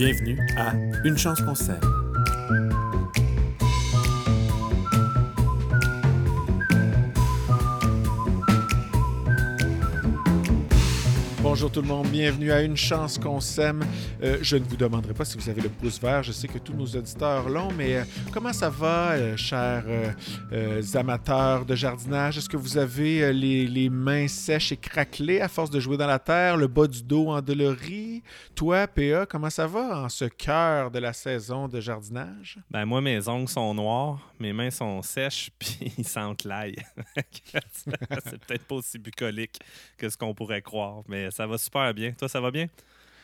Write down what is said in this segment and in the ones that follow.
Bienvenue à Une chance qu'on Bonjour tout le monde, bienvenue à Une chance qu'on s'aime. Euh, je ne vous demanderai pas si vous avez le pouce vert, je sais que tous nos auditeurs l'ont, mais euh, comment ça va, euh, chers amateurs de jardinage? Est-ce que vous avez les, les mains sèches et craquelées à force de jouer dans la terre, le bas du dos endolori? Toi, PA, comment ça va en ce cœur de la saison de jardinage? Ben moi, mes ongles sont noirs, mes mains sont sèches, puis ils sentent l'ail. c'est peut-être pas aussi bucolique que ce qu'on pourrait croire, mais ça va super bien. Toi, ça va bien?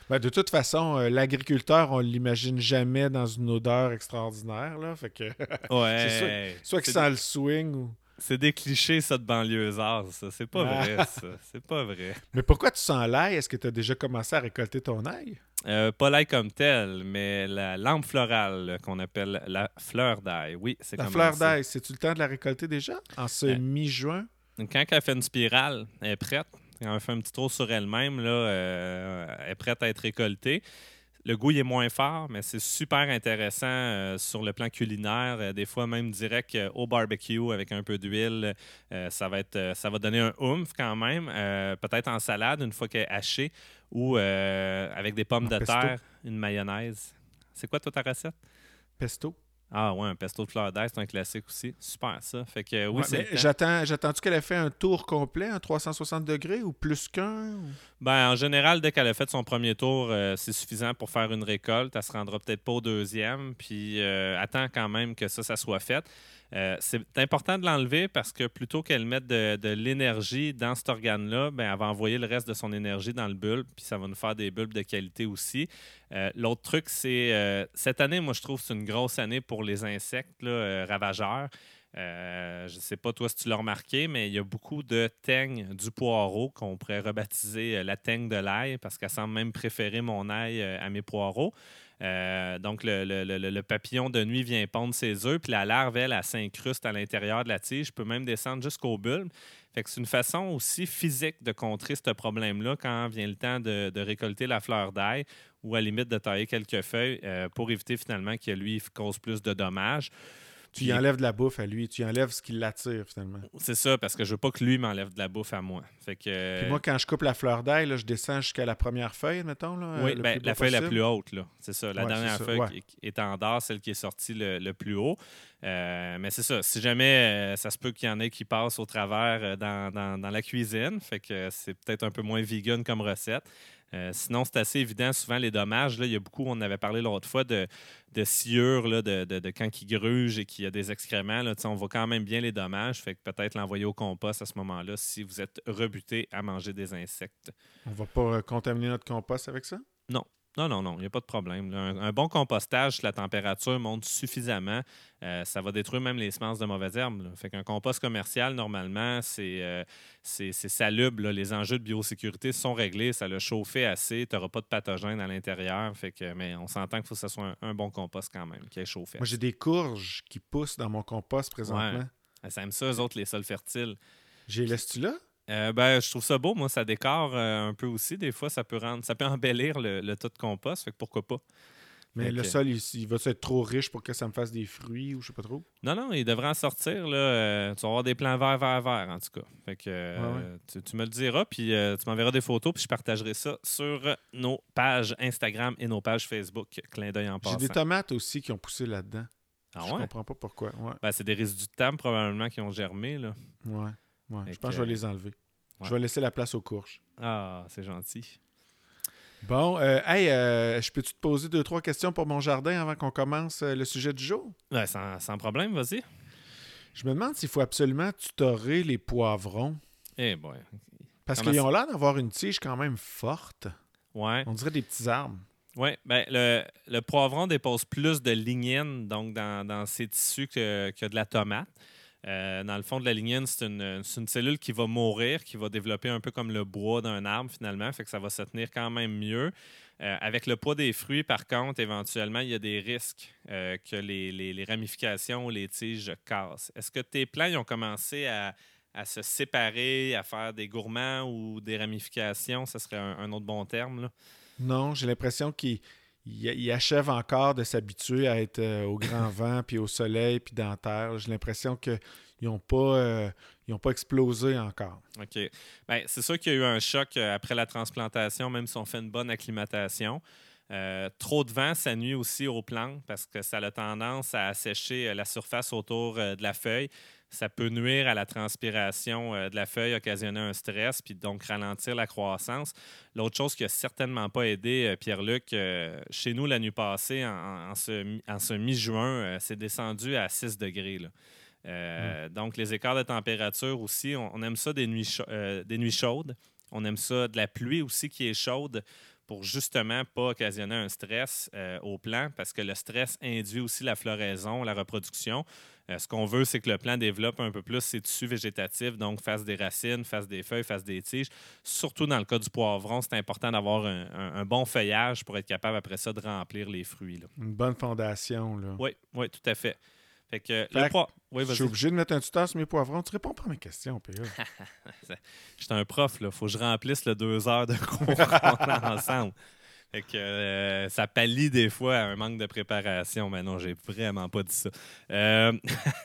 Ben, de toute façon, euh, l'agriculteur, on l'imagine jamais dans une odeur extraordinaire. Là, fait que Ouais. Soit qu'il sent le swing ou. C'est des clichés, ça, de banlieusards, ça. C'est pas Ah. vrai, ça. C'est pas vrai. Mais pourquoi tu sens l'ail? Est-ce que tu as déjà commencé à récolter ton ail? Euh, pas l'ail comme tel, mais la lampe florale euh, qu'on appelle la fleur d'ail. Oui, c'est La comme fleur ça. d'ail, c'est-tu le temps de la récolter déjà? En ce Euh, mi-juin? Quand elle fait une spirale, elle est prête. Quand elle fait un petit tour sur elle-même, là, euh, elle est prête à être récoltée. Le goût il est moins fort, mais c'est super intéressant euh, sur le plan culinaire. Euh, des fois, même direct euh, au barbecue avec un peu d'huile. ça, va être, ça va donner un oomph quand même. Peut-être en salade une fois qu'elle est hachée ou avec des pommes En de pesto. terre, une mayonnaise. C'est quoi toi ta recette? Pesto? Ah ouais, un pesto de fleur d'ail, c'est un classique aussi. Super ça. Fait que oui, Ouais, j'attends, j'attends-tu qu'elle ait fait un tour complet, un 360 degrés ou plus qu'un? ou- Ben, en général, dès qu'elle a fait son premier tour, euh, c'est suffisant pour faire une récolte. Elle se rendra peut-être pas au deuxième, puis euh, attend quand même que ça, ça soit fait. Euh, c'est important de l'enlever parce que plutôt qu'elle mette de, l'énergie dans cet organe-là, ben, elle va envoyer le reste de son énergie dans le bulbe, puis ça va nous faire des bulbes de qualité aussi. Euh, L'autre truc, c'est euh, cette année, moi, je trouve que c'est une grosse année pour les insectes ravageurs. Je ne sais pas toi si tu l'as remarqué, mais il y a beaucoup de teignes du poireau qu'on pourrait rebaptiser la teigne de l'ail parce qu'elle semble même préférer mon ail à mes poireaux. Euh, donc, le, papillon de nuit vient pondre ses œufs, puis la larve, elle, elle s'incruste à l'intérieur de la tige, peut même descendre jusqu'au bulbe. Fait que c'est une façon aussi physique de contrer ce problème-là quand vient le temps de, de récolter la fleur d'ail ou à la limite de tailler quelques feuilles euh, pour éviter finalement que lui cause plus de dommages. Tu enlèves de la bouffe à lui, tu enlèves ce qui l'attire finalement. C'est ça, parce que je veux pas que lui m'enlève de la bouffe à moi. Fait que. Puis moi, quand je coupe la fleur d'ail, je descends jusqu'à la première feuille, mettons. Là, oui, ben, la feuille la plus haute, là. C'est ça. La Ouais, dernière feuille ouais. est en dehors, celle qui est sortie le, le plus haut. Euh, mais c'est ça. Si jamais euh, ça se peut qu'il y en ait qui passent au travers euh, dans, dans- dans la cuisine, fait que c'est peut-être un peu moins vegan comme recette. Euh, sinon, c'est assez évident. Souvent, les dommages, là, il y a beaucoup, on avait parlé l'autre fois, de, de sciure, là, de, de, de quand il gruge et qu'il y a des excréments. Là, on voit quand même bien les dommages. Fait que peut-être l'envoyer au compost à ce moment-là si vous êtes rebuté à manger des insectes. On va pas euh, contaminer notre compost avec ça? Non, non, non, il n'y a pas de problème. Un, un bon compostage, si la température monte suffisamment, euh, ça va détruire même les semences de mauvaises herbes. là. Fait qu'un compost commercial, normalement, c'est euh, salubre. là. Les enjeux de biosécurité sont réglés. Ça l'a chauffé assez. Tu n'auras pas de pathogènes à l'intérieur. Fait que, mais on s'entend qu'il faut que ce soit un, un bon compost quand même, qui est chauffé. Moi, j'ai des courges qui poussent dans mon compost présentement. Ouais. Ça aime ça, eux autres, les sols fertiles. J'ai laisse-tu là? Euh, ben, je trouve ça beau. Moi, ça décore euh, un peu aussi. Des fois, ça peut rendre, ça peut embellir le, le tas de compost. Fait que pourquoi pas? Mais Fait le que- sol, il, il va être trop riche pour que ça me fasse des fruits ou je sais pas trop? Non, non, il devrait en sortir. Là. Euh, tu vas avoir des plants verts, verts, verts, en tout cas. Fait que, Ouais, ouais. Tu, tu me le diras, puis tu m'enverras des photos, puis je partagerai ça sur nos pages Instagram et nos pages Facebook. Clin d'œil en J'ai passant. des tomates aussi qui ont poussé là-dedans. Ah je ouais? comprends pas pourquoi. Ben, c'est des résidus de table, probablement, qui ont germé. Là. ouais, ouais. Je pense que je vais les enlever. ouais. Je vais laisser la place aux courges. Ah, c'est gentil. Bon, euh, hey, euh, je peux-tu te poser deux, trois questions pour mon jardin avant qu'on commence euh, le sujet du jour? Ouais, sans, sans problème, vas-y. Je me demande s'il faut absolument tutorer les poivrons. Eh boy. Parce qu'ils ont l'air d'avoir une tige quand même forte. Ouais. On dirait des petits arbres. Oui, ben, le, le poivron dépose plus de lignine donc dans, dans ses tissus que, que de la tomate. Euh, dans le fond de la lignine, c'est une, cellule qui va mourir, qui va développer un peu comme le bois d'un arbre finalement, fait que ça va se tenir quand même mieux. Euh, avec le poids des fruits, par contre, éventuellement, il y a des risques euh, que les, ramifications ou les tiges cassent. Est-ce que tes plants ont commencé à, à se séparer, à faire des gourmands ou des ramifications? Ce serait un, un autre bon terme. Là. Non, j'ai l'impression qu'ils il, achève encore de s'habituer à être euh, au grand vent, puis au soleil, puis dans la terre. J'ai l'impression qu'ils n'ont pas, euh, pas explosé encore. OK. Bien, c'est sûr qu'il y a eu un choc euh, après la transplantation, même si on fait une bonne acclimatation. trop de vent, ça nuit aussi aux plantes parce que ça a tendance à assécher la surface autour de la feuille ça peut nuire à la transpiration euh, de la feuille, occasionner un stress, puis donc ralentir la croissance. L'autre chose qui n'a certainement pas aidé euh, Pierre-Luc, euh, chez nous la nuit passée, en, ce, mi-juin, c'est descendu à 6 degrés. Hmm. Donc, les écarts de température aussi, on, aime ça des nuits, des nuits chaudes. On aime ça de la pluie aussi qui est chaude pour justement pas occasionner un stress au plant parce que le stress induit aussi la floraison, la reproduction. Euh, ce qu'on veut, c'est que le plant développe un peu plus ses tissus végétatifs, donc fasse des racines, fasse des feuilles, fasse des tiges. Surtout dans le cas du poivron, c'est important d'avoir un, bon feuillage pour être capable après ça de remplir les fruits. Une bonne fondation. Là. Oui, oui, tout à fait. Fait que, je suis obligé de mettre un tuteur sur mes poivrons. Tu réponds pas à mes questions, PA. je suis un prof, il faut que je remplisse le deux heures de cours ensemble. Fait que euh, ça pallie des fois à un manque de préparation. Mais non, j'ai vraiment pas dit ça. Euh,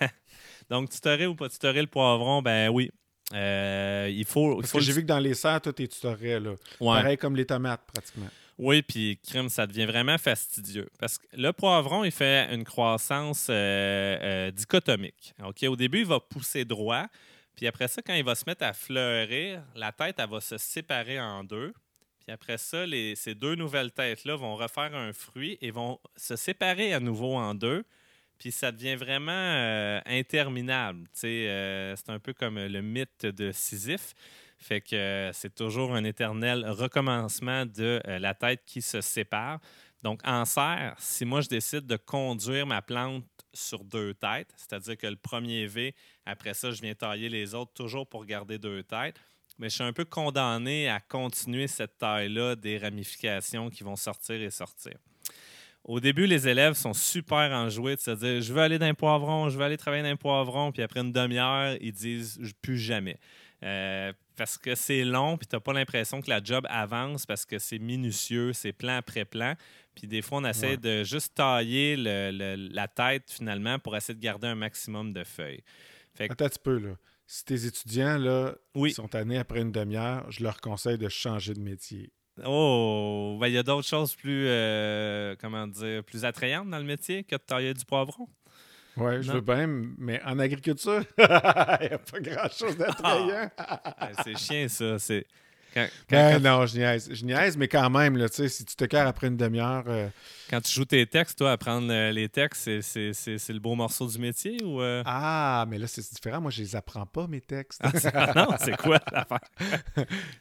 donc, tutorer ou pas tutorer le poivron, ben oui. Euh, il faut. Parce que j'ai vu que dans les serres, toi, tu tutorais, là. Pareil comme les tomates, pratiquement. Oui, puis crème, ça devient vraiment fastidieux. Parce que le poivron, il fait une croissance dichotomique. Au début, il va pousser droit. Puis après ça, quand il va se mettre à fleurir, la tête, elle va se séparer en deux. Puis après ça, ces deux nouvelles têtes-là vont refaire un fruit et vont se séparer à nouveau en deux. Puis ça devient vraiment euh, interminable. Euh, c'est un peu comme le mythe de Sisyphe. Fait que euh, c'est toujours un éternel recommencement de la tête qui se sépare. Donc, en serre, si moi je décide de conduire ma plante sur deux têtes, c'est-à-dire que le premier V, après ça, je viens tailler les autres toujours pour garder deux têtes, mais je suis un peu condamné à continuer cette taille-là des ramifications qui vont sortir et sortir. Au début, les élèves sont super enjoués de se dire Je veux aller dans un poivron, je veux aller travailler dans un poivron. Puis après une demi-heure, ils disent Plus jamais. Euh, parce que c'est long, puis tu n'as pas l'impression que la job avance parce que c'est minutieux, c'est plan après plan. Puis des fois, on essaie de juste tailler la tête finalement pour essayer de garder un maximum de feuilles. Fait Attends un petit peu, là si tes étudiants là, sont tannés après une demi-heure, je leur conseille de changer de métier. Oh, ben, il y a d'autres choses plus, euh, comment dire, plus attrayantes dans le métier que de tailler du poivron? Oui, je veux bien, mais en agriculture, il n'y a pas grand-chose d'attrayant. Ah, c'est chiant, ça. C'est non, je niaise. Je niaise, mais quand même, là, si tu te carres après une demi-heure. Euh, quand tu joues tes textes, toi, apprendre euh, les textes, c'est le beau morceau du métier ou. Euh? Ah, mais là, c'est différent. Moi, je les apprends pas, mes textes. Ah, non, c'est quoi l'affaire?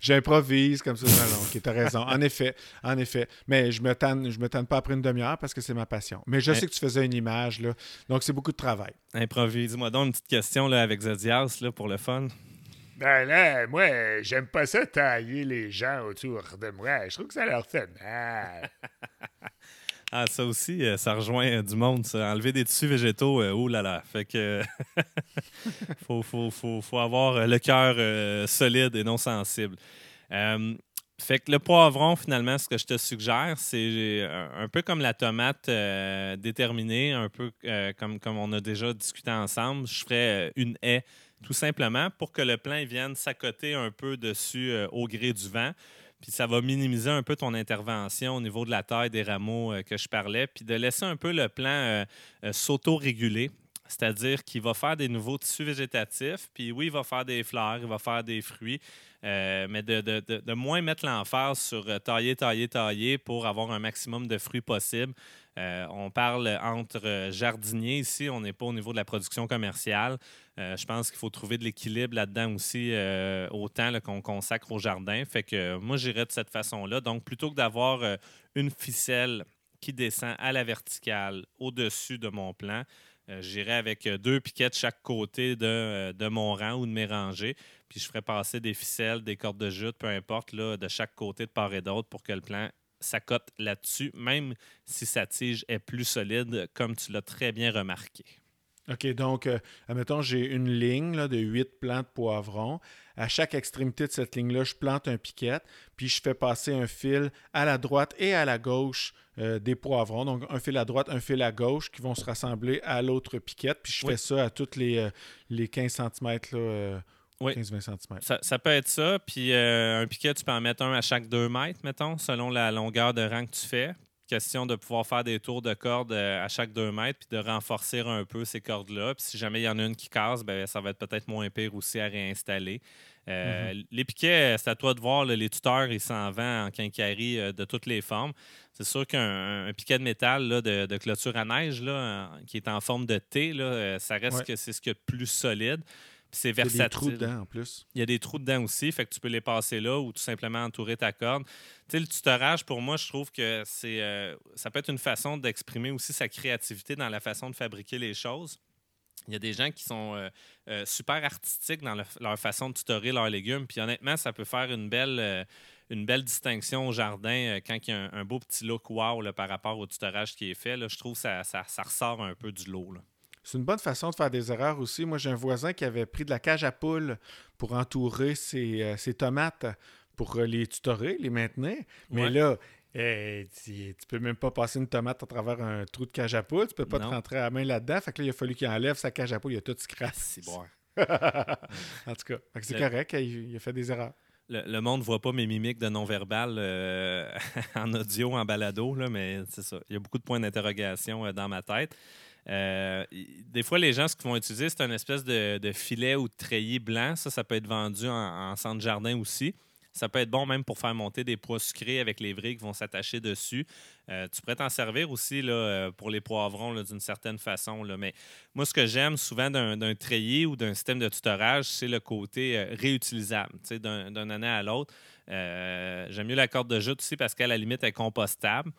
J'improvise comme ça. Non, ok, t'as raison. En effet, en effet. Mais je me tanne, je me tanne pas après une demi-heure parce que c'est ma passion. Mais je sais que tu faisais une image, là. Donc, c'est beaucoup de travail. Improvise. Dis-moi donc une petite question là, avec Zodias là, pour le fun. Ben là, moi, j'aime pas ça tailler les gens autour de moi. Je trouve que ça leur fait mal. ah, ça aussi, euh, ça rejoint euh, du monde, ça. Enlever des tissus végétaux, euh, oh là là. Fait que. faut, faut, faut, faut, avoir le cœur solide et non sensible. Fait que le poivron, finalement, ce que je te suggère, c'est un peu comme la tomate déterminée, un peu comme, comme on a déjà discuté ensemble. Je ferais une haie tout simplement pour que le plant vienne s'accoter un peu dessus euh, au gré du vent. Puis ça va minimiser un peu ton intervention au niveau de la taille des rameaux euh, que je parlais, puis de laisser un peu le plant euh, s'auto-réguler. C'est-à-dire qu'il va faire des nouveaux tissus végétatifs, puis oui, il va faire des fleurs, il va faire des fruits, mais de, moins mettre l'emphase sur tailler, tailler, tailler pour avoir un maximum de fruits possible. Euh, on parle entre euh, jardiniers ici, on n'est pas au niveau de la production commerciale. Euh, je pense qu'il faut trouver de l'équilibre là-dedans aussi, autant qu'on consacre au jardin. Fait que moi, j'irais de cette façon-là. Donc, plutôt que d'avoir une ficelle qui descend à la verticale au-dessus de mon plan, j'irais avec deux piquets de chaque côté de, de, mon rang ou de mes rangées. Puis je ferais passer des ficelles, des cordes de jute, peu importe, là, de chaque côté de part et d'autre pour que le plan sa cote là-dessus, même si sa tige est plus solide, comme tu l'as très bien remarqué. OK, donc, euh, admettons, j'ai une ligne de 8 plants de poivrons. À chaque extrémité de cette ligne-là, je plante un piquet, puis je fais passer un fil à la droite et à la gauche euh, des poivrons. Donc, un fil à droite, un fil à gauche qui vont se rassembler à l'autre piquette. Puis je Oui. fais ça à toutes les, euh, les 15 cm, là, euh, Oui. 15-20 cm. Ça, ça peut être ça. Puis un piquet, tu peux en mettre un à chaque deux mètres, mettons, selon la longueur de rang que tu fais. Question de pouvoir faire des tours de corde euh, à chaque deux mètres puis de renforcer un peu ces cordes-là. Puis si jamais il y en a une qui casse, ben, ça va être peut-être moins pire aussi à réinstaller. Euh, Les piquets, c'est à toi de voir. là, les tuteurs, ils s'en vendent en quincaillerie euh, de toutes les formes. C'est sûr qu'un un piquet de métal là, de, de clôture à neige là, qui est en forme de T, là, euh, ça reste Ouais. que c'est ce qu'il y a de plus solide. Puis c'est Il y a versatile. des trous dedans en plus. Il y a des trous dedans aussi, fait que tu peux les passer là ou tout simplement entourer ta corde. Tu sais, le tutorage, pour moi, je trouve que c'est, euh, ça peut être une façon d'exprimer aussi sa créativité dans la façon de fabriquer les choses. Il y a des gens qui sont euh, euh, super artistiques dans le- leur façon de tutorer leurs légumes. Puis honnêtement, ça peut faire une belle, euh, une belle distinction au jardin quand il y a un, un beau petit look wow là, par rapport au tutorage qui est fait. Là, je trouve que ça, ça, ça ressort un peu du lot. là. C'est une bonne façon de faire des erreurs aussi. Moi, j'ai un voisin qui avait pris de la cage à poules pour entourer ses, ses tomates pour les tutorer, les maintenir. Mais Ouais. là, eh, tu, tu peux même pas passer une tomate à travers un trou de cage à poules. Tu peux pas Non. te rentrer à la main là-dedans. Fait que là, il a fallu qu'il enlève sa cage à. Il a tout scrappé. C'est bon. en tout cas, c'est Le- correct. Il, il a fait des erreurs. Le, le monde ne voit pas mes mimiques de non-verbal euh, en audio, en balado, là, mais c'est ça. Il y a beaucoup de points d'interrogation euh, dans ma tête. Euh, des fois, les gens, ce qu'ils vont utiliser, c'est un espèce de, de filet ou de treillis blanc. Ça, ça peut être vendu en, en centre jardin aussi. Ça peut être bon même pour faire monter des pois sucrés avec les vrilles qui vont s'attacher dessus. Euh, tu pourrais t'en servir aussi là, euh, pour les poivrons d'une certaine façon. Mais moi, ce que j'aime souvent d'un treillis ou d'un système de tutorage, c'est le côté euh, réutilisable, d'une année à l'autre. J'aime mieux la corde de jute aussi parce qu'à la limite, elle est compostable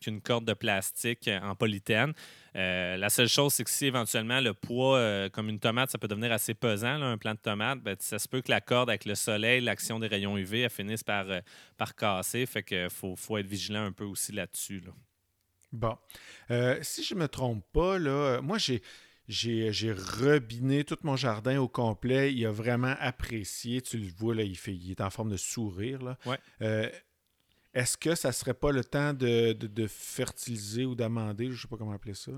qu'une corde de plastique en polythène. Euh, la seule chose, c'est que si éventuellement le poids, euh, comme une tomate, ça peut devenir assez pesant, là, un plant de tomate, ben, ça se peut que la corde, avec le soleil, l'action des rayons UV, elle finisse par, euh, par casser. Fait qu'il faut, faut être vigilant un peu aussi là-dessus. là. Bon. Si je me trompe pas, là, moi, j'ai. J'ai, j'ai rebiné tout mon jardin au complet. Il a vraiment apprécié. Tu le vois, là, il, fait, il est en forme de sourire. Là. Ouais. Est-ce que ça serait pas le temps de, de- fertiliser ou d'amender? Je sais pas comment appeler ça?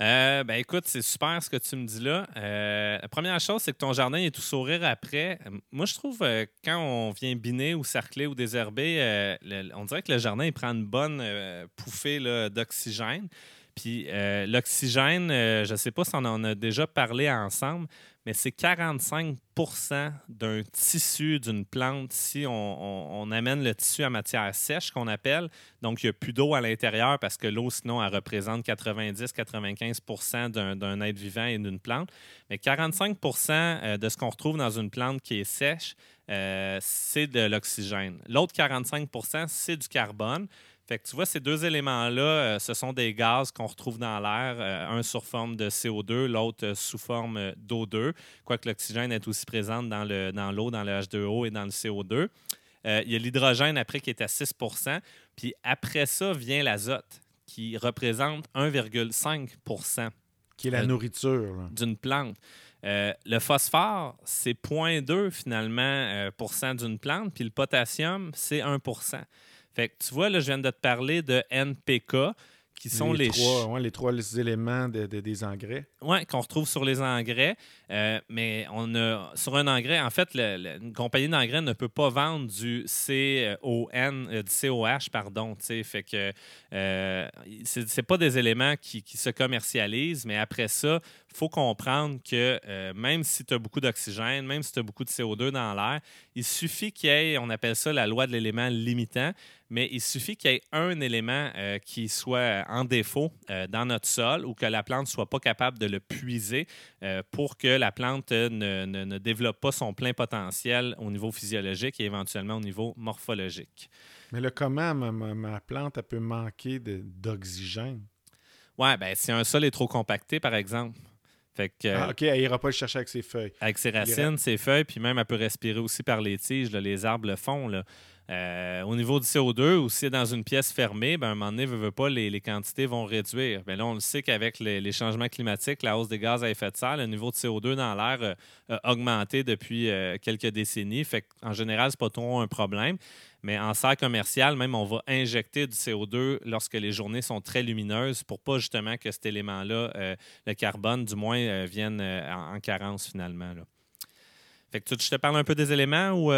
Euh, ben écoute, c'est super ce que tu me dis là. Euh, la première chose, c'est que ton jardin est tout sourire après. Moi, je trouve euh, quand on vient biner ou cercler ou désherber, euh, on dirait que le jardin prend une bonne pouffée d'oxygène. Puis euh, l'oxygène, euh, je ne sais pas si on en a déjà parlé ensemble, mais c'est 45% d'un tissu d'une plante si on, amène le tissu à matière sèche qu'on donc, il n'y a plus d'eau à l'intérieur parce que l'eau, sinon, elle représente 90-95 d'un d'un être vivant et d'une plante. Mais 45% euh, de ce qu'on retrouve dans une plante qui est sèche, c'est de l'oxygène. L'autre 45% c'est du carbone. Fait que tu vois, ces deux éléments-là, euh, ce sont des gaz qu'on retrouve dans l'air, euh, un sur forme de CO2, l'autre euh, sous forme euh, d'O2, quoique l'oxygène est aussi présent dans le- dans l'eau, dans, le H2O et dans le CO2. Euh, il y a l'hydrogène après qui est à 6% puis après ça vient l'azote, qui représente 1,5 Qui est la nourriture. d'une plante. Euh, le phosphore, c'est 0,2 finalement euh, d'une plante, puis le potassium, c'est 1 Fait que tu vois, là, je viens de te parler de NPK, qui sont les, trois, ouais, les trois éléments de- de- des engrais. Oui, qu'on retrouve sur les engrais. Euh, mais on a sur un engrais, en fait, le- une compagnie d'engrais ne peut pas vendre du CON, euh, du COH, pardon. Fait que euh, c'est pas des éléments qui, se commercialisent, mais après ça, il faut comprendre que euh, même si tu as beaucoup d'oxygène, même si tu as beaucoup de CO2 dans l'air, il suffit qu'il y ait, on appelle ça la loi de l'élément limitant, mais il suffit qu'il y ait un élément qui soit en défaut dans notre sol ou que la plante ne soit pas capable de le puiser pour que la plante ne, ne- ne développe pas son plein potentiel au niveau physiologique et éventuellement au niveau morphologique. Mais là, comment ma, ma- plante elle peut manquer d'oxygène? Ouais, ben si un sol est trop compacté, par exemple. Fait que, Ah, OK, elle ira pas le chercher avec ses feuilles. avec ses racines, ses feuilles, puis même elle peut respirer aussi par les tiges. là, les arbres le font. Là. Euh, au niveau du CO2, ou si c'est dans une pièce fermée, ben, à un moment donné, veut, pas, les, quantités vont réduire. Ben là, on le sait qu'avec les, changements climatiques, la hausse des gaz à effet de serre, le niveau de CO2 dans l'air a augmenté depuis euh, quelques décennies. Fait en général, c'est pas trop un problème. Mais en serre commerciale, même, on va injecter du CO2 lorsque les journées sont très lumineuses pour pas justement que cet élément-là, euh, le carbone, du moins, euh, vienne en, en, carence finalement. Fait que tu, je te parle un peu des éléments ou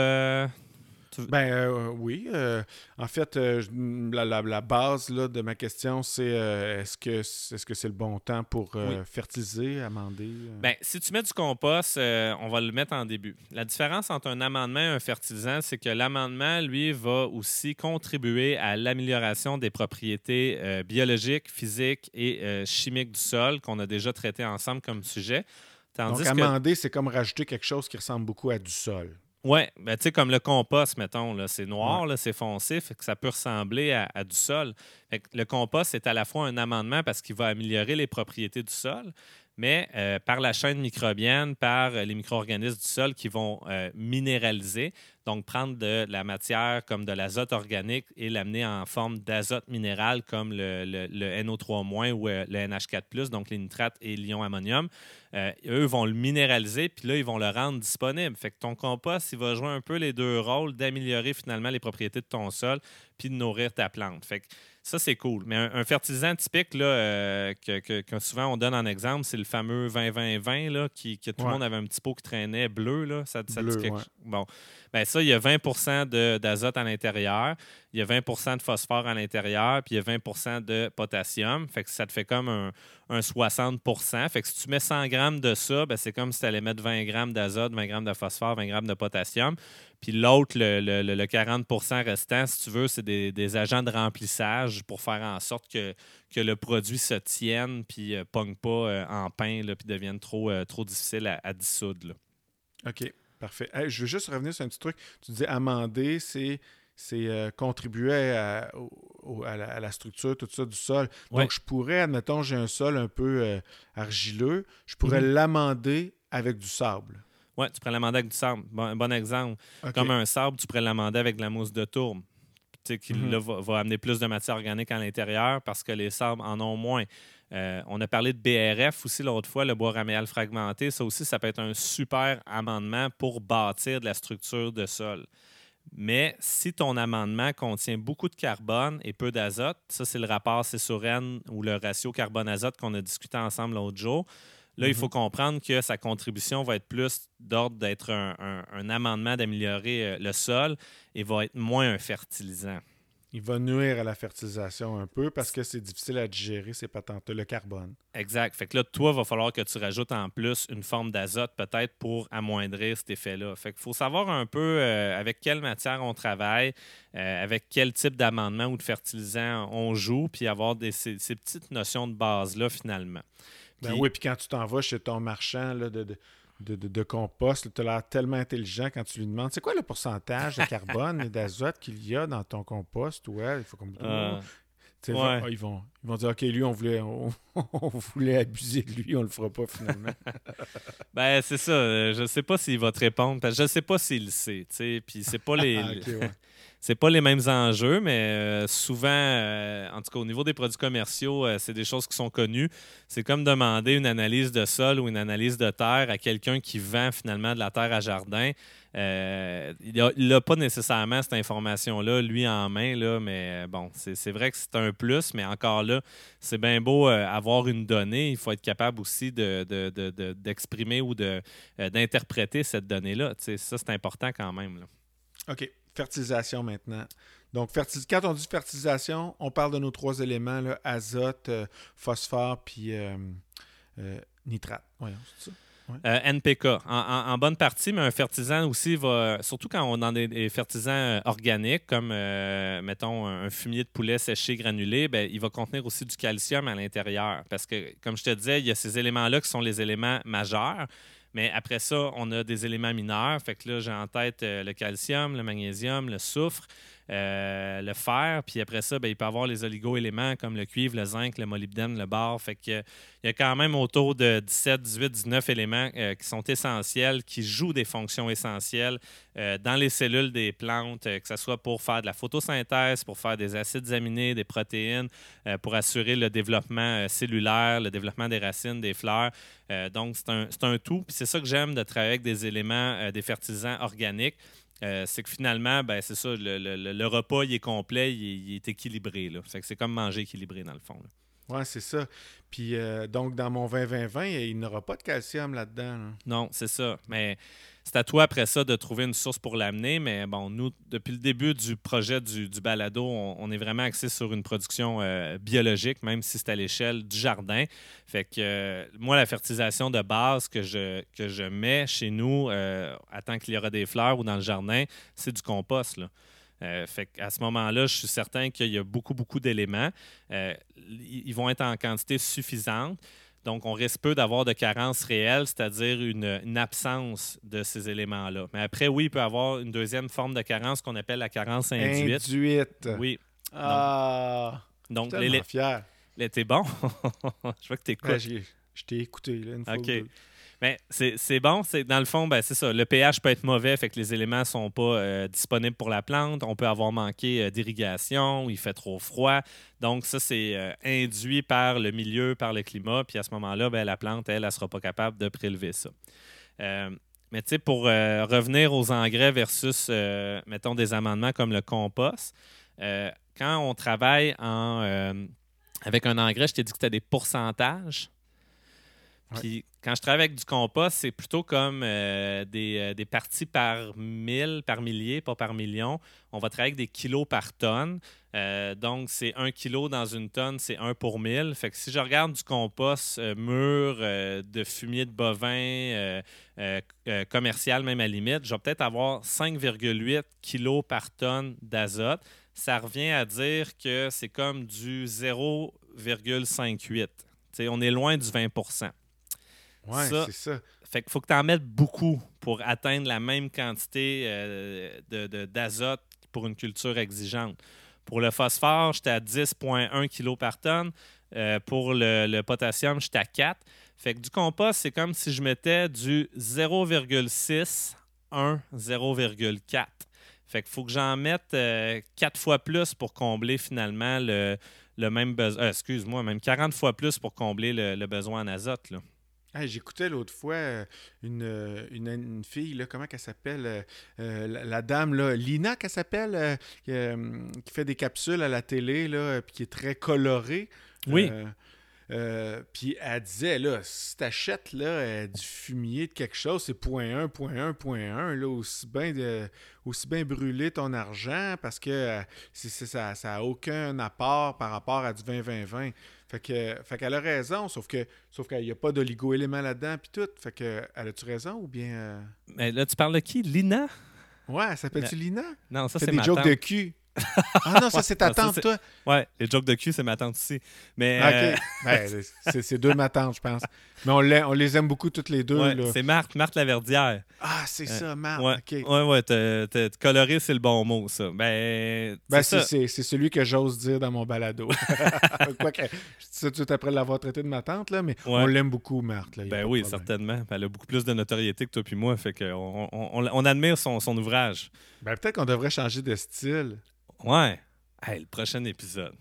ben euh, oui. Euh, en fait, euh, la, la, la, base là, de ma question, c'est est-ce que est-ce que c'est le bon temps pour oui. fertiliser, amender? Ben, si tu mets du compost, on va le mettre en début. La différence entre un amendement et un fertilisant, c'est que l'amendement, lui, va aussi contribuer à l'amélioration des propriétés biologiques, physiques et chimiques du sol qu'on a déjà traité ensemble comme sujet. Tandis Donc, amender, que... c'est comme rajouter quelque chose qui ressemble beaucoup à du sol. Oui, ben, tu sais, comme le compost, mettons, c'est noir, ouais. c'est foncé, fait que ça peut ressembler à, à du sol. Fait que le compost, c'est à la fois un amendement parce qu'il va améliorer les propriétés du sol, mais euh, par la chaîne microbienne, par les micro-organismes du sol qui vont euh, minéraliser, donc prendre de la matière comme de l'azote organique et l'amener en forme d'azote minéral comme le, le, le NO3- ou euh, le NH4, donc les nitrates et l'ion ammonium. Euh, eux vont le minéraliser, puis là, ils vont le rendre disponible. Fait que ton compost, il va jouer un peu les deux rôles d'améliorer finalement les propriétés de ton sol, puis de nourrir ta plante. Fait que ça, c'est cool. Mais un, un, fertilisant typique là, euh, que, que, que, souvent on donne en exemple, c'est le fameux 20-20-20, là, qui, que tout ouais. le monde avait un petit pot qui traînait bleu. Là. Ça, ça bleu, dit quelque... ouais. Bon. Bien, ça, il y a 20% d'azote à l'intérieur, il y a 20% de phosphore à l'intérieur, puis il y a 20% de potassium. Fait que ça te fait comme un, un 60% Fait que si tu mets 100 grammes de ça, ben, c'est comme si tu allais mettre 20 grammes d'azote, 20 grammes de phosphore, 20 grammes de potassium. Puis l'autre, le, le, le, 40% restant, si tu veux, c'est des, des, agents de remplissage pour faire en sorte que, que le produit se tienne puis ne euh, pogne pas euh, en pain puis devienne trop, euh, trop difficile à, à dissoudre. Là. OK. Parfait. Hey, je veux juste revenir sur un petit truc. Tu disais amender, c'est c'est euh, contribuer à, au, à, la, à, la, structure, tout ça du sol. Ouais. Donc, je pourrais, admettons, j'ai un sol un peu euh, argileux, je pourrais mm -hmm. l'amender avec du sable. Oui, tu pourrais l'amender avec du sable. Bon, un bon exemple. Okay. Comme un sable, tu pourrais l'amender avec de la mousse de tourbe. Tu sais, qui mm -hmm. va, amener plus de matière organique à l'intérieur parce que les sables en ont moins. Euh, on a parlé de BRF aussi l'autre fois, le bois raméal fragmenté. Ça aussi, ça peut être un super amendement pour bâtir de la structure de sol. Mais si ton amendement contient beaucoup de carbone et peu d'azote, ça c'est le rapport C/N ou le ratio carbone-azote qu'on a discuté ensemble l'autre jour. Là, mm -hmm. il faut comprendre que sa contribution va être plus d'ordre d'être un, un, un, amendement d'améliorer euh, le sol et va être moins un fertilisant. Il va nuire à la fertilisation un peu parce que c'est difficile à digérer ces patentes le carbone. Exact. Fait que là, toi, il va falloir que tu rajoutes en plus une forme d'azote peut-être pour amoindrir cet effet-là. Fait qu'il faut savoir un peu euh, avec quelle matière on travaille, euh, avec quel type d'amendement ou de fertilisant on joue, puis avoir des, ces, ces petites notions de base-là finalement. Ben oui, puis quand tu t'en vas chez ton marchand là, de, de de, de, de, compost. Tu as l'air tellement intelligent quand tu lui demandes c'est quoi le pourcentage de carbone et d'azote qu'il y a dans ton compost? Ouais, il faut comme. Euh, ouais. ils, vont, ils vont dire OK, lui, on voulait, on, on, voulait abuser de lui, on le fera pas finalement. ben, c'est ça. Je sais pas s'il va te répondre. Parce que je sais pas s'il le sait. Puis c'est pas les. okay, ouais. C'est pas les mêmes enjeux, mais euh, souvent, euh, en tout cas au niveau des produits commerciaux, euh, c'est des choses qui sont connues. C'est comme demander une analyse de sol ou une analyse de terre à quelqu'un qui vend finalement de la terre à jardin. Il n'a pas nécessairement cette information-là, lui, en main, là, mais bon, c'est vrai que c'est un plus, mais encore là, c'est bien beau avoir une donnée. Il faut être capable aussi d'exprimer de, ou d'interpréter cette donnée-là. Ça, c'est important quand même. OK fertilisation maintenant. Donc, quand on dit fertilisation, on parle de nos trois éléments, azote, euh, phosphore, puis euh, euh, nitrate. Voyons, c'est ça? NPK, en, bonne partie, mais un fertilisant aussi va, surtout quand on dans des, fertilisants organiques, comme, mettons, un fumier de poulet séché granulé, ben, il va contenir aussi du calcium à l'intérieur. Parce que, comme je te disais, il y a ces éléments-là qui sont les éléments majeurs. Mais après ça, on a des éléments mineurs. Fait là, j'ai en tête euh, le calcium, le magnésium, le soufre. Euh, le fer. Puis après ça, ben, il peut avoir les oligo-éléments comme le cuivre, le zinc, le molybdène, le bar. Fait que, il y a quand même autour de 17, 18, 19 éléments euh, qui sont essentiels, qui jouent des fonctions essentielles euh, dans les cellules des plantes, que ce soit pour faire de la photosynthèse, pour faire des acides aminés, des protéines, pour assurer le développement cellulaire, le développement des racines, des fleurs. donc, c'est un, un, tout. Puis c'est ça que j'aime de travailler avec des éléments, des fertilisants organiques. Euh, c'est que finalement, ben, c'est ça, le, repas il est complet, il est, équilibré. C'est comme manger équilibré dans le fond. Oui, c'est ça. Puis euh, donc, dans mon 20-20-20, il n'aura pas de calcium là-dedans. Non, c'est ça. Mais c'est à toi après ça de trouver une source pour l'amener. Mais bon, nous, depuis le début du projet du, balado, on, est vraiment axé sur une production euh, biologique, même si c'est à l'échelle du jardin. Fait que euh, moi, la fertilisation de base que je, que je mets chez nous, euh, à tant qu'il y aura des fleurs ou dans le jardin, c'est du compost. Là. fait à ce moment-là, je suis certain qu'il y a beaucoup, beaucoup d'éléments. ils vont être en quantité suffisante. Donc, on risque peu d'avoir de carence réelle, c'est-à-dire une, absence de ces éléments-là. Mais après, oui, il peut y avoir une deuxième forme de carence qu'on appelle la carence induite. Induite. Oui. Ah. Donc, donc les, fier. T'es bon? je vois que t'es écoutes. je t'ai écouté là, une fois. OK. Mais c'est bon. Dans le fond, ben, c'est ça. Le pH peut être mauvais, fait que les éléments sont pas euh, disponibles pour la plante. On peut avoir manqué euh, d'irrigation, il fait trop froid. Donc, ça, c'est euh, induit par le milieu, par le climat. Puis à ce moment-là, ben, la plante, elle, elle ne sera pas capable de prélever ça. mais tu sais, pour revenir aux engrais versus, mettons, des amendements comme le compost, quand on travaille en, avec un engrais, je t'ai dit que tu as des pourcentages. Puis quand je travaille avec du compost, c'est plutôt comme euh, euh, des, parties par mille, par millier, pas par million. On va travailler avec des kilos par tonne. Euh, donc, c'est un kilo dans une tonne, c'est un pour mille. Fait que si je regarde du compost mûr, de fumier de bovin, commercial même à limite, je vais peut-être avoir 5,8 kilos par tonne d'azote. Ça revient à dire que c'est comme du 0,58. on est loin du 20 oui, c'est ça. Fait qu'il faut que tu en mettes beaucoup pour atteindre la même quantité euh, d'azote pour une culture exigeante. Pour le phosphore, j'étais à 10,1 kg par tonne. Euh, pour le, potassium, j'étais à 4. Fait que du compost, c'est comme si je mettais du 0,6, 1, 0,4. Fait qu'il faut que j'en mette euh, quatre fois plus pour combler finalement le, même besoin. Excuse-moi, même 40 fois plus pour combler le, le besoin en azote. Là. J'écoutais l'autre fois euh, euh, une, une, fille, là, comment qu'elle s'appelle euh, la, dame, là, Lina, qu'elle s'appelle, qui, fait des capsules à la télé, là, puis qui est très colorée. Oui. puis elle disait, là, si t'achètes là, du fumier de quelque chose, c'est point 1, point 1, point 1, là, aussi bien aussi bien brûler ton argent parce que ça n'a aucun apport par rapport à du 20-20-20. Fait que, fait qu'elle a raison, sauf que sauf qu'il n'y a pas d'oligo-élément là-dedans puis tout. Fait que elle a-tu raison ou bien. Euh? Mais là, tu parles de qui? Lina? Ouais, elle s'appelle-tu Lina? Non, ça c'est des jokes de cul ah non, ça c'est ta tante, toi? Ouais, les jokes de cul, c'est ma tante aussi. Mais ah, euh, ben, c'est deux ma tante, je pense. Mais on, on, les aime beaucoup toutes les deux. c'est Marthe, Marthe Laverdière. Ah, c'est euh, ça, Marthe. Ouais, ouais, ouais coloré, c'est le bon mot, ça. Ben, ben c'est celui que j'ose dire dans mon balado. Quoique, je dis tout après l'avoir traité de ma tante, là, mais on l'aime beaucoup, Marthe. ben oui, certainement. Elle a beaucoup plus de notoriété que toi puis moi, fait qu'on on, on, admire son, son ouvrage. Ben peut-être qu'on devrait changer de style. Ouais. le prochain épisode.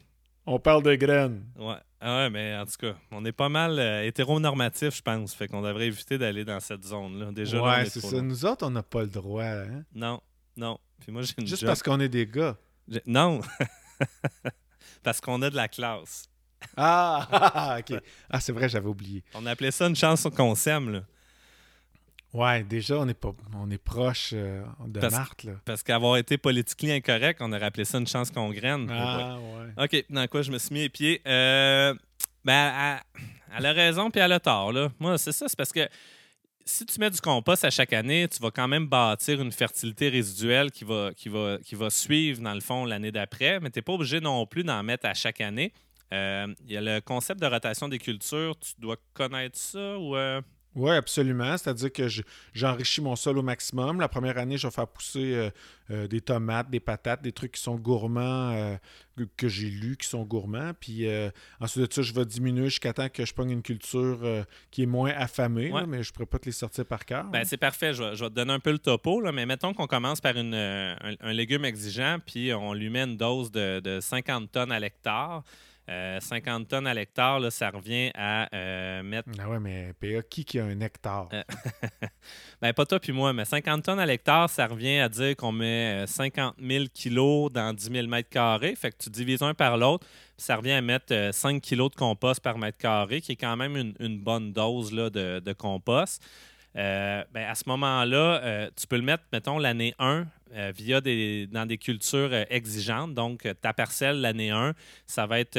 On parle de graines. Ouais. Ah ouais, mais en tout cas, on est pas mal euh, hétéronormatif, je pense. Fait qu'on devrait éviter d'aller dans cette zone-là. Déjà, ouais, c'est ça. Nous autres, on n'a pas le droit. Hein? Non, non. Puis moi, j'ai une Juste parce qu'on est des gars. Non. parce qu'on a de la classe. Ah, ok. Ah, c'est vrai, j'avais oublié. On appelait ça une chance qu'on s'aime, là. Ouais, déjà, on est, pas, on est proche euh, de Marthe. Là. Parce qu'avoir été politiquement incorrect, on aurait appelé ça une chance qu'on graine. Ah, ouais. OK, dans quoi je me suis mis les pieds? Euh, ben, elle, a raison puis elle a tort. Là. Moi, c'est ça, c'est parce que si tu mets du compost à chaque année, tu vas quand même bâtir une fertilité résiduelle qui va, qui va, qui va suivre, dans le fond, l'année d'après, mais tu n'es pas obligé non plus d'en mettre à chaque année. Euh, il y a le concept de rotation des cultures. Tu dois connaître ça ou. Oui, absolument. C'est-à-dire que j'enrichis mon sol au maximum. La première année, je vais faire pousser euh, euh, des tomates, des patates, des trucs qui sont gourmands, euh, que j'ai lus, qui sont gourmands. Puis ensuite de ça, je vais diminuer jusqu'à temps que je pogne une culture qui est moins affamée, mais je ne pourrais pas te les sortir par cœur. Ben, c'est parfait. Je vais, te donner un peu le topo. Là, mais mettons qu'on commence par une, un, légume exigeant, puis on lui met une dose de, de 50 tonnes à l'hectare. 50 euh, tonnes à l'hectare, ça revient à euh, mettre. Ah ouais, mais PA, qui, qui a un hectare? Euh, ben, pas toi puis moi, mais 50 tonnes à l'hectare, ça revient à dire qu'on met 50 000 kilos dans 10 000 mètres carrés. Fait que tu divises un par l'autre, ça revient à mettre 5 kilos de compost par mètre carré, qui est quand même une, bonne dose là, de, de compost. ben à ce moment-là, tu peux le mettre, mettons, l'année 1 euh, via des, dans des cultures euh, exigeantes. Donc, euh, ta parcelle, l'année 1, ça va être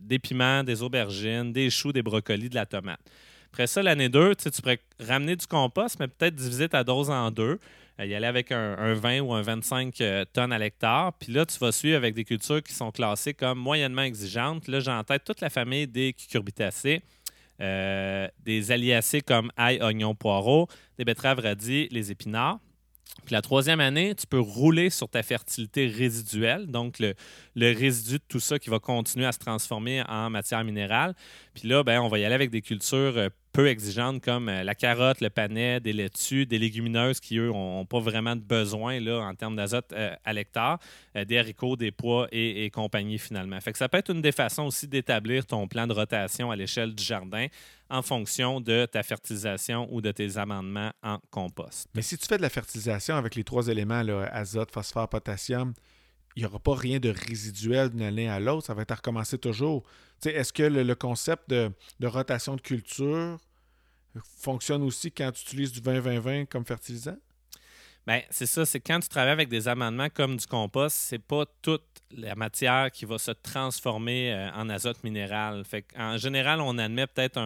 des piments, des aubergines, des choux, des brocolis, de la tomate. Après ça, l'année 2, tu pourrais ramener du compost, mais peut-être diviser ta dose en deux. y aller avec un, 20 ou un 25 tonnes à l'hectare. Puis là, tu vas suivre avec des cultures qui sont classées comme moyennement exigeantes. Là, j'ai en tête toute la famille des cucurbitacées. des aliacées comme ail, oignon, poireau, des betteraves radis, les épinards. Puis la troisième année, tu peux rouler sur ta fertilité résiduelle, donc le, résidu de tout ça qui va continuer à se transformer en matière minérale. Puis là, ben, on va y aller avec des cultures euh, peu exigeantes comme euh, la carotte, le panais, des laitues, des légumineuses qui, eux, n'ont pas vraiment de besoin là, en termes d'azote euh, à l'hectare, des haricots, des pois et, compagnie finalement. Fait que ça peut être une des façons aussi d'établir ton plan de rotation à l'échelle du jardin en fonction de ta fertilisation ou de tes amendements en compost. Mais si tu fais de la fertilisation avec les trois éléments, azote, phosphore, potassium, il n'y aura pas rien de résiduel d'une année à l'autre. Ça va être à recommencer toujours. Est-ce que le, concept de, rotation de culture fonctionne aussi quand tu utilises du 20-20-20 comme fertilisant? Bien, c'est ça, c'est quand tu travailles avec des amendements comme du compost, c'est pas toute la matière qui va se transformer euh, en azote minéral. Fait en général, on admet peut-être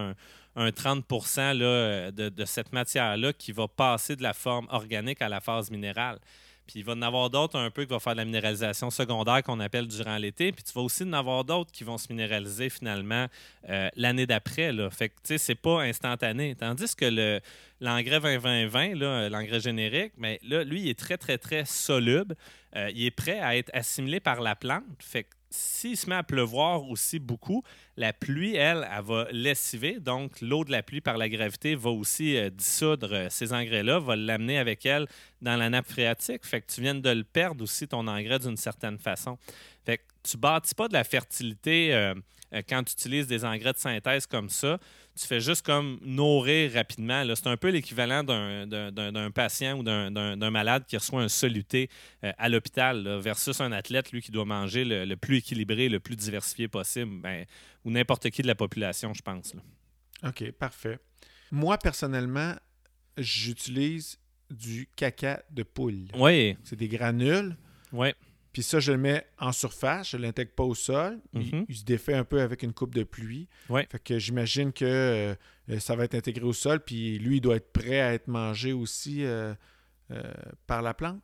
un, 30 là, de, de, cette matière-là qui va passer de la forme organique à la phase minérale. Puis il va en avoir d'autres un peu qui vont faire de la minéralisation secondaire qu'on appelle durant l'été. Puis tu vas aussi en avoir d'autres qui vont se minéraliser finalement euh, l'année d'après. Fait que tu sais, c'est pas instantané. Tandis que le, l'engrais 20-20-20, l'engrais générique, mais là, lui, il est très, très, très soluble. Euh, il est prêt à être assimilé par la plante. Fait que s'il se met à pleuvoir aussi beaucoup, la pluie, elle, elle va lessiver. Donc, l'eau de la pluie par la gravité va aussi euh, dissoudre euh, ces engrais-là, va l'amener avec elle dans la nappe phréatique. Fait que tu viens de le perdre aussi, ton engrais, d'une certaine façon. Fait que tu bâtis pas de la fertilité euh, quand tu utilises des engrais de synthèse comme ça tu fais juste comme nourrir rapidement. C'est un peu l'équivalent d'un patient ou d'un malade qui reçoit un soluté euh, à l'hôpital versus un athlète, lui, qui doit manger le, plus équilibré, le plus diversifié possible, ben, ou n'importe qui de la population, je pense. OK, parfait. Moi, personnellement, j'utilise du caca de poule. Oui. C'est des granules. Oui. Puis ça, je le mets en surface, je ne l'intègre pas au sol. Mhm. il, se défait un peu avec une coupe de pluie. Ouais. Fait que j'imagine que euh, ça va être intégré au sol, puis lui, il doit être prêt à être mangé aussi euh, euh, par la plante.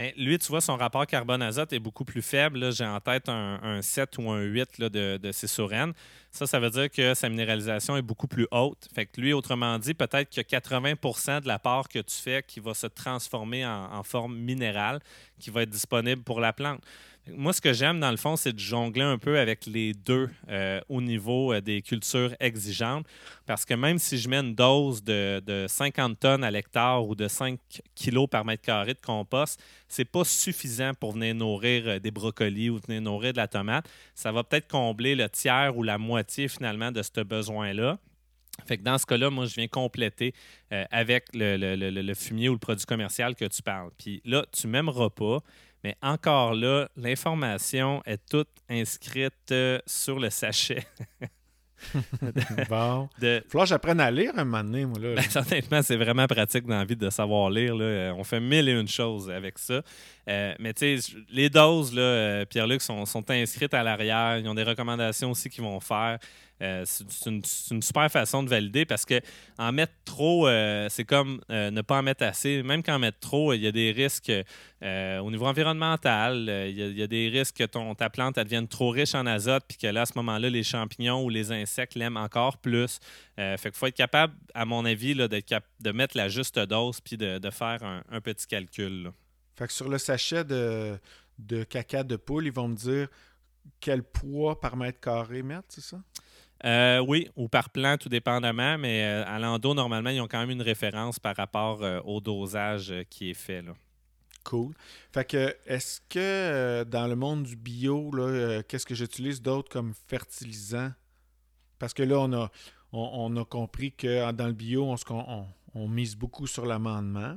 Bien, lui, tu vois, son rapport carbone-azote est beaucoup plus faible. J'ai en tête un, 7 ou un 8 là, de, de Ça, ça veut dire que sa minéralisation est beaucoup plus haute. Fait que lui, autrement dit, peut-être a 80% de la part que tu fais qui va se transformer en forme minérale, qui va être disponible pour la plante. Moi, ce que j'aime, dans le fond, c'est de jongler un peu avec les deux euh, au niveau euh, des cultures exigeantes. Parce que même si je mets une dose de, 50 tonnes à l'hectare ou de 5 kilos par mètre carré de compost, c'est pas suffisant pour venir nourrir euh, des brocolis ou venir nourrir de la tomate. Ça va peut-être combler le tiers ou la moitié finalement de ce besoin-là. Fait que dans ce cas-là, moi, je viens compléter avec le, le, fumier ou le produit commercial que tu parles. Puis là, tu m'aimeras pas, mais encore là, l'information est toute inscrite euh, sur le sachet. bon. De... Faut que j'apprenne à lire un moment donné, moi. Là, ben, honnêtement, c'est vraiment pratique dans la vie de savoir lire. Là. Euh, on fait mille et une choses avec ça. Euh, mais tu sais, les doses, Pierre-Luc, sont, sont, inscrites à l'arrière. Ils ont des recommandations aussi qu'ils vont faire. Euh, c'est une, super façon de valider parce que en mettre trop, euh, c'est comme euh, ne pas en mettre assez. Même qu'en mettre trop, il y a des risques au niveau environnemental. Il y, a- des risques que ton, ta plante elle devienne trop riche en azote, puis que là, à ce moment-là, les champignons ou les insectes l'aiment encore plus. Fait qu'il faut être capable, à mon avis, là, de mettre la juste dose puis de, faire un, petit calcul. Fait que sur le sachet de, de caca de poule, ils vont me dire quel poids par mètre carré mettre, c'est ça? Euh, oui, ou par plan, tout dépendamment, mais euh, à l'endo, normalement, ils ont quand même une référence par rapport euh, au dosage qui est fait. Cool. Fait que, est-ce que dans le monde du bio, qu'est-ce que j'utilise d'autre comme fertilisant? Parce que là, on a, compris que dans le bio, on- on mise beaucoup sur l'amendement.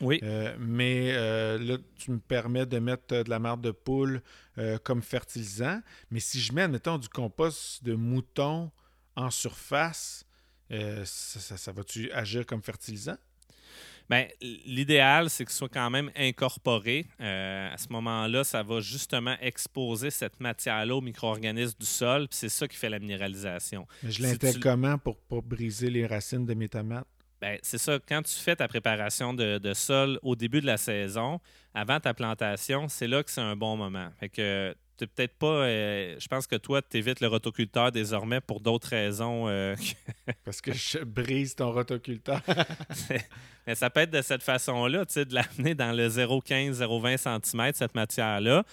Oui. Euh, mais euh, là, tu me permets de mettre euh, de la marde de poule euh, comme fertilisant. Mais si je mets, mettons, du compost de mouton en surface, ça, ça- ça va-tu agir comme fertilisant? Ben, l'idéal, c'est que ce soit quand même incorporé. Euh, à ce moment-là, ça va justement exposer cette matière-là aux micro-organismes du sol, puis c'est ça qui fait la minéralisation. Mais je Si l'intègre tu- comment pour pas briser les racines de mes tomates? Ben, c'est ça. Quand tu fais ta préparation de, de sol au début de la saison, avant ta plantation, c'est là que c'est un bon moment. Fait que t'es peut-être pas. euh, je pense que toi, tu évites le rotoculteur désormais pour d'autres raisons. euh, Parce que je brise ton rotoculteur. Mais ça peut être de cette façon-là, tu sais, de l'amener dans le 0,15-0,20 cm, cette matière-là.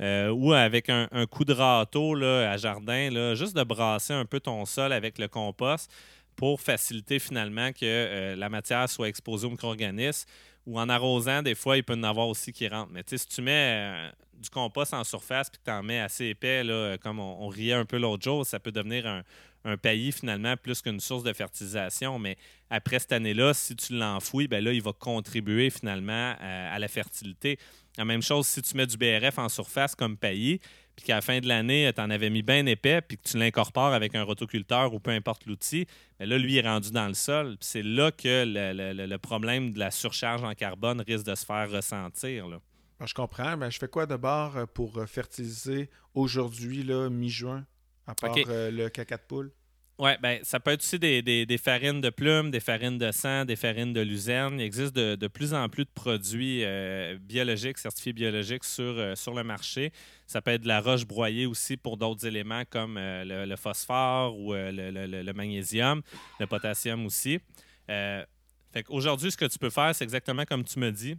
euh, ou avec un, un coup de râteau là, à jardin, là, juste de brasser un peu ton sol avec le compost pour faciliter finalement que euh, la matière soit exposée aux micro-organismes. Ou en arrosant, des fois, il peut y en avoir aussi qui rentrent. Mais si tu mets euh, du compost en surface puis que tu en mets assez épais, là, comme on, on riait un peu l'autre jour, ça peut devenir un, un paillis finalement plus qu'une source de fertilisation. Mais après cette année-là, si tu l'enfouis, ben là, il va contribuer finalement à, à la fertilité. La même chose si tu mets du BRF en surface comme paillis, puis qu'à la fin de l'année, tu en avais mis bien épais, puis que tu l'incorpores avec un rotoculteur ou peu importe l'outil, ben là, lui, il est rendu dans le sol. Puis c'est là que le, le- le- le problème de la surcharge en carbone risque de se faire ressentir. là. Ah, je comprends, mais je fais quoi d'abord euh, pour euh, fertiliser aujourd'hui, là, mi-juin, à part euh, le caca de poule? Oui, ben, ça peut être aussi des, des- farines de plumes, des farines de sang, des farines de luzerne. Il existe de, de plus en plus de produits euh, biologiques, certifiés biologiques sur, euh, sur le marché. Ça peut être de la roche broyée aussi pour d'autres éléments comme euh, le, phosphore ou le, le- magnésium, le potassium aussi. Fait qu'aujourd'hui, ce que tu peux faire, c'est exactement comme tu me dis.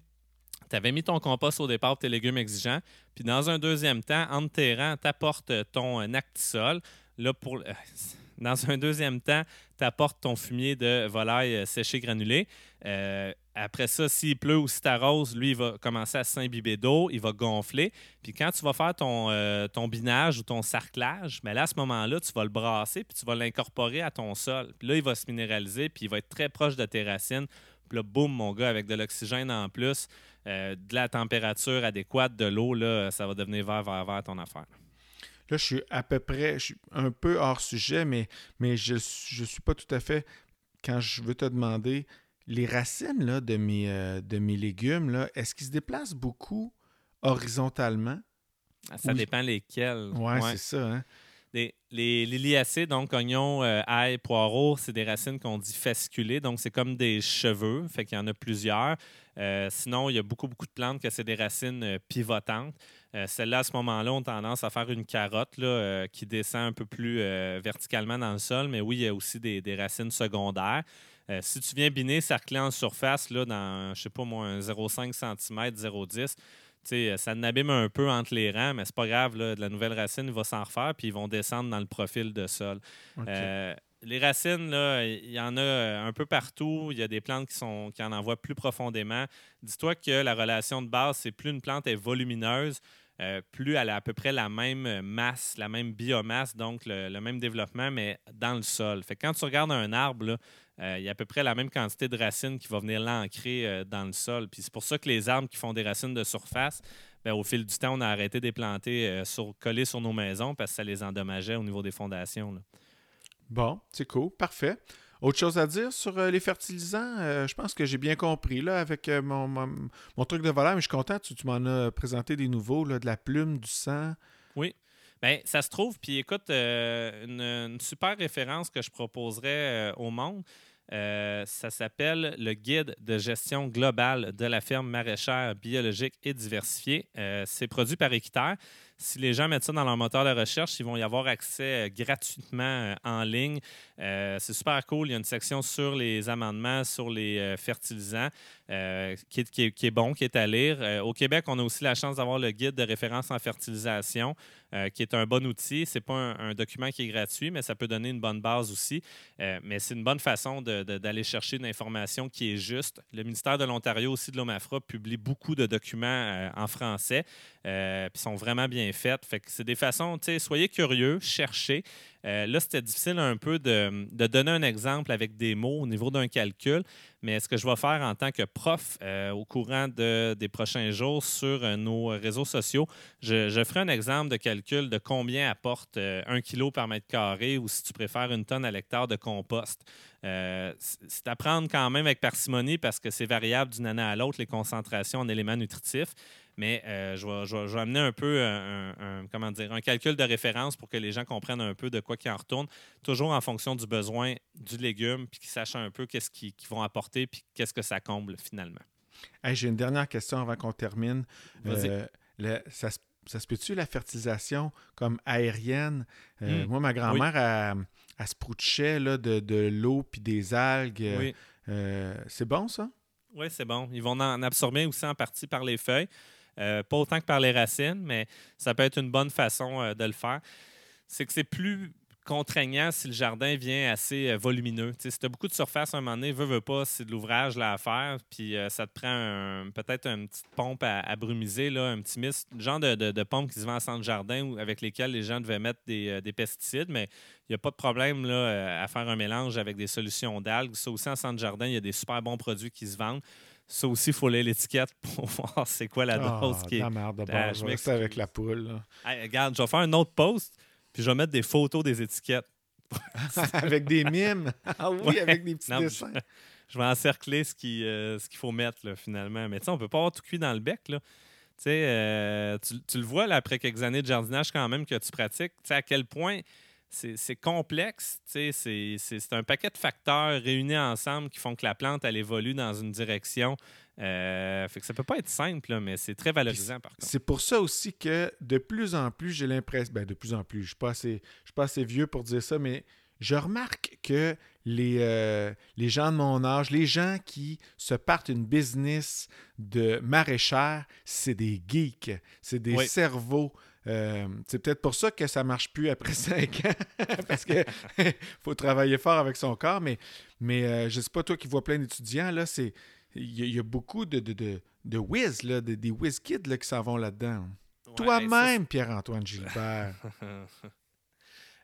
Tu avais mis ton compost au départ pour tes légumes exigeants. Puis dans un deuxième temps, entre tes rangs, tu apportes ton Actisol. Là, pour, dans un deuxième temps, tu apportes ton fumier de volaille euh, séché granulé. Euh, après ça, s'il pleut ou si tu arroses, lui, il va commencer à s'imbiber d'eau, il va gonfler. Puis quand tu vas faire ton, euh, binage ou ton sarclage, mais là, à ce moment-là, tu vas le brasser puis tu vas l'incorporer à ton sol. Puis là, il va se minéraliser puis il va être très proche de tes racines. Puis là, boum, mon gars, avec de l'oxygène en plus, euh, de la température adéquate de l'eau, là, ça va devenir vert, vert, vert ton affaire. Là, je suis à peu près, je suis un peu hors sujet, mais, mais je ne suis pas tout à fait, quand je veux te demander, les racines là, de, mes, euh, de mes légumes, là, est-ce qu'ils se déplacent beaucoup horizontalement? Ça Oui. dépend lesquels. Ouais, Ouais. c'est ça. Hein? Les, les liliacées, donc oignons, euh, ail, poireaux, c'est des racines qu'on dit fasciculées, donc c'est comme des cheveux, fait qu'il y en a plusieurs. Euh, sinon, il y a beaucoup, beaucoup de plantes que c'est des racines euh, pivotantes. Euh, Celles-là, à ce moment-là, ont tendance à faire une carotte là, euh, qui descend un peu plus euh, verticalement dans le sol, mais oui, il y a aussi des, des racines secondaires. Si tu viens biner cerclé en surface, là, dans, je sais pas moi, un 0,5 cm, 0,10 tu sais, euh, ça n'abîme un peu entre les rangs, mais c'est pas grave. Là, de la nouvelle racine, il va s'en refaire, puis ils vont descendre dans le profil de sol. Les racines, là, il y en a un peu partout. Il y a des plantes qui, sont, qui en envoient plus profondément. Dis-toi que la relation de base, c'est plus une plante est volumineuse, euh, plus elle a à peu près la même masse, la même biomasse, donc le, même développement, mais dans le sol. Fait que quand tu regardes un arbre, euh, il y a à peu près la même quantité de racines qui va venir l'ancrer euh, dans le sol. Puis c'est pour ça que les arbres qui font des racines de surface, ben, au fil du temps, on a arrêté de les planter sur, collés sur nos maisons parce que ça les endommageait au niveau des fondations. Bon, c'est cool, parfait. Autre chose à dire sur euh, les fertilisants? Euh, je pense que j'ai bien compris là avec euh, mon, truc de volaille, mais je suis content, tu, tu m'en as présenté des nouveaux, là, de la plume, du sang. Ben, ça se trouve, puis écoute, une, super référence que je proposerais au monde, ça s'appelle le guide de gestion globale de la ferme maraîchère biologique et diversifiée. C'est produit par Équiterre. Si les gens mettent ça dans leur moteur de recherche, ils vont y avoir accès euh, gratuitement euh, en ligne. Euh, c'est super cool. Il y a une section sur les amendements, sur les fertilisants, euh, qui, est, qui qui bon, qui est à lire. Euh, au Québec, on a aussi la chance d'avoir le guide de référence en fertilisation, euh, qui est un bon outil. C'est pas un, document qui est gratuit, mais ça peut donner une bonne base aussi. Mais c'est une bonne façon d'aller chercher une information qui est juste. Le ministère de l'Ontario aussi de l'OMAFRA publie beaucoup de documents en français, puis sont vraiment bien faits. Fait c'est des façons, tu sais, soyez curieux, cherchez. Euh, là, c'était difficile un peu de, de donner un exemple avec des mots au niveau d'un calcul, mais ce que je vais faire en tant que prof euh, au courant de- des prochains jours sur euh, nos réseaux sociaux, je, ferai un exemple de calcul de combien apporte un kilo par mètre carré ou si tu préfères une tonne à l'hectare de compost. C'est à prendre quand même avec parcimonie parce que c'est variable d'une année à l'autre, les concentrations en éléments nutritifs. Mais euh, je, vais, je vais- je vais amener un peu un, un- comment dire, un calcul de référence pour que les gens comprennent un peu de quoi qui en retourne, toujours en fonction du besoin du légume, puis qu'ils sachent un peu qu'est-ce qu'ils vont apporter, puis qu'est-ce que ça comble finalement. Hey, J'ai une dernière question avant qu'on termine. Euh, le- ça, se- ça se peut-tu la fertilisation comme aérienne? Euh, Mm. Moi, ma grand-mère, elle, elle sprouchait là, de, de l'eau puis des algues. Oui. Euh, c'est bon, ça? Oui, c'est bon. Ils vont en absorber aussi en partie par les feuilles. Euh, pas autant que par les racines, mais ça peut être une bonne façon euh, de le faire. C'est que c'est plus contraignant si le jardin vient assez euh, volumineux. Si tu as beaucoup de surface à un moment donné, veux, veux pas, c'est de l'ouvrage à faire, puis ça te prend peut-être une petite pompe à, brumiser, là, un petit mist, le genre de, pompe qui se vend en centre jardin ou avec lesquels les gens devaient mettre des, des pesticides, mais il n'y a pas de problème là, à faire un mélange avec des solutions d'algues. Ça aussi, en centre jardin, il y a des super bons produits qui se vendent. Ça aussi, il faut lire l'étiquette pour voir c'est quoi la dose Ah, qui est. de la merde, de Ah, bord. je vais avec la poule. Hey, regarde, je vais faire un autre post, puis je vais mettre des photos des étiquettes. avec des mimes. Ah oui, Ouais. avec des petits Non, dessins. Je vais encercler ce qu'il euh, qu'il faut mettre, là, finalement. Mais tu sais, on peut pas avoir tout cuit dans le bec, là. Tu euh, tu, tu le vois, là, après quelques années de jardinage, quand même, que tu pratiques, tu sais, à quel point c'est complexe. C'est- un paquet de facteurs réunis ensemble qui font que la plante, elle évolue dans une direction. Euh, fait que ça peut pas être simple, là, mais c'est très valorisant, par contre. C'est pour ça aussi que de plus en plus, j'ai l'impression. Ben, de plus en plus, je ne suis, pas assez- je suis pas assez vieux pour dire ça, mais je remarque que les, euh, les gens de mon âge, les gens qui se partent une business de maraîchère, c'est des geeks, c'est des Oui. cerveaux. Euh, c'est peut-être pour ça que ça marche plus après cinq ans, parce que faut travailler fort avec son corps, mais, mais euh, je sais pas, toi qui vois plein d'étudiants, là, c'est il y, a- il y a beaucoup de, de, de, de whiz, là, de- des whiz kids là, qui s'en vont là-dedans. Ouais, Toi-même, Pierre-Antoine Gilbert.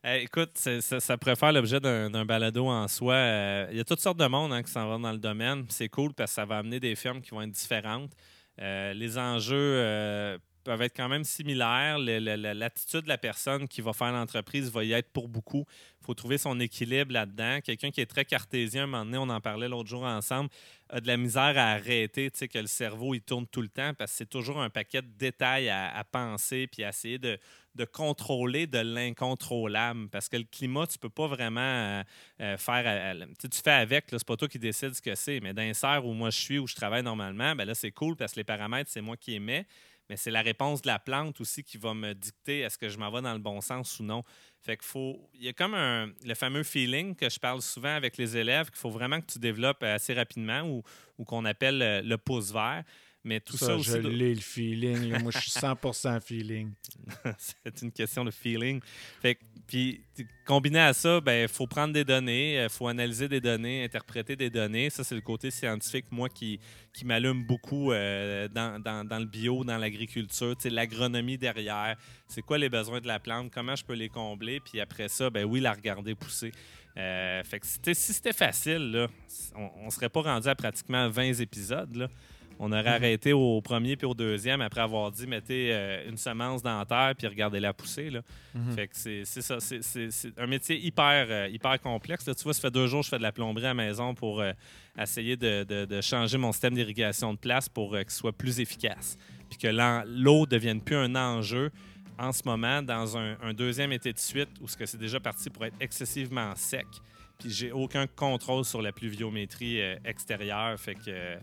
Écoute, ça, ça pourrait faire l'objet d'un balado en soi. Euh, Il y a toutes sortes de monde hein, qui s'en va dans le domaine. C'est cool parce que ça va amener des firmes qui vont être différentes. Euh, les enjeux euh, peuvent être quand même similaires. L'attitude de la personne qui va faire l'entreprise va y être pour beaucoup. Il faut trouver son équilibre là-dedans. Quelqu'un qui est très cartésien, un moment donné, on en parlait l'autre jour ensemble, a de la misère à arrêter, tu sais, que le cerveau, il tourne tout le temps parce que c'est toujours un paquet de détails à, penser puis à essayer de, contrôler de l'incontrôlable. Parce que le climat, tu peux pas vraiment euh, euh, faire. à- tu fais avec, c'est pas toi qui décides ce que c'est. Mais d'un serre où moi je suis, où je travaille normalement, ben là, c'est cool parce que les paramètres, c'est moi qui émets. Mais c'est la réponse de la plante aussi qui va me dicter est-ce que je m'en vais dans le bon sens ou non. Fait qu'il faut. Il y a comme le fameux feeling que je parle souvent avec les élèves qu'il faut vraiment que tu développes assez rapidement ou, ou qu'on appelle euh, le pouce vert. Mais tout ça, Ça, aussi. je l'ai le feeling. Moi, je suis 100% feeling. c'est une question de feeling. Fait que- puis combiné à ça, ben faut prendre des données, il faut analyser des données, interpréter des données. Ça, c'est le côté scientifique, moi, qui, qui m'allume beaucoup euh, dans, dans- dans le bio, dans l'agriculture. L'agronomie derrière, c'est quoi les besoins de la plante, comment je peux les combler, puis après ça, ben oui, la regarder pousser. Euh, fait que si c'était- si c'était facile, là, on ne serait pas rendu à pratiquement 20 épisodes. Là. On aurait arrêté au premier puis au deuxième après avoir dit mettez euh, une semence dans la terre puis regardez-la pousser. Là. Mhm. Fait que c'est ça. C'est- un métier hyper, euh, hyper complexe. Là, tu vois, ça fait deux jours que je fais de la plomberie à la maison pour euh, essayer de, de- de changer mon système d'irrigation de place pour qu'il soit plus efficace. Puis que l'eau ne devienne plus un enjeu en ce moment dans un, un deuxième été de suite où ce que c'est déjà parti pour être excessivement sec. Puis j'ai aucun contrôle sur la pluviométrie extérieure. Fait que,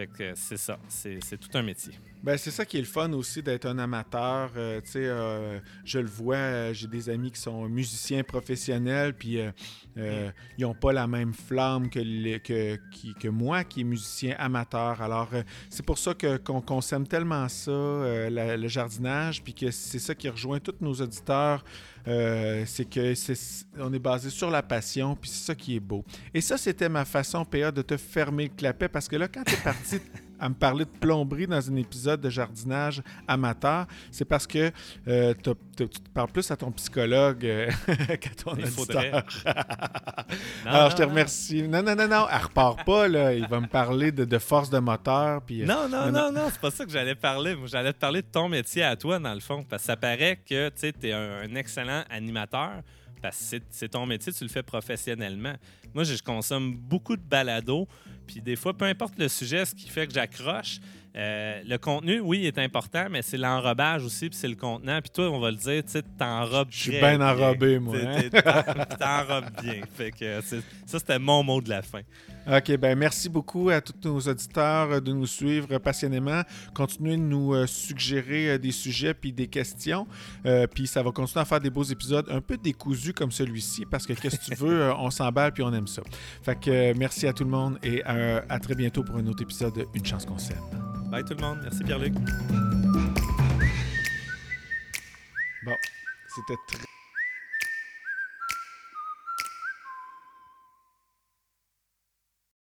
fait que c'est ça. C'est tout un métier. Ben, c'est ça qui est le fun aussi d'être un amateur. Euh, tu sais, euh, je le vois, euh, j'ai des amis qui sont musiciens professionnels, puis euh, ils n'ont pas la même flamme que, les- que, qui- que moi qui est musicien amateur. Alors, c'est pour ça que, qu'on, qu'on s'aime tellement ça, la- le jardinage, puis que c'est ça qui rejoint tous nos auditeurs. Euh, c'est que c'est, on est basé sur la passion, puis c'est ça qui est beau. Et ça, c'était ma façon, PA, de te fermer le clapet, parce que là, quand tu es parti à me parler de plomberie dans un épisode de jardinage amateur, c'est parce que euh, tu te parles plus à ton psychologue euh, qu'à ton Il auditeur. faudrait. Non, Alors, non, je te remercie. Non, non, non, non, elle repart pas, là. Il va me parler de, de force de moteur, puis... euh, Non, non, Non, non, c'est pas ça que j'allais parler. J'allais te parler de ton métier à toi, dans le fond. Parce que ça paraît que tu es un, un excellent animateur. Parce que c'est- ton métier, tu le fais professionnellement. Moi, je consomme beaucoup de balados. Puis des fois, peu importe le sujet, ce qui fait que j'accroche, euh, le contenu, oui, est important, mais c'est l'enrobage aussi, puis c'est le contenant. Puis toi, on va le dire, tu sais, t'enrobes Je suis bien enrobé, moi, hein? T'enrobes bien. Fait que ça, c'était mon mot de la fin. OK, ben merci beaucoup à tous nos auditeurs euh, de nous suivre passionnément. Continuez de nous euh, suggérer des sujets puis des questions. Euh, puis ça va continuer à faire des beaux épisodes un peu décousus comme celui-ci parce que qu'est-ce que tu veux, on s'emballe puis on aime ça. Fait que merci à tout le monde et à très bientôt pour un autre épisode de Une chance qu'on s'aime. Bye tout le monde. Merci Pierre-Luc. Bon, c'était très...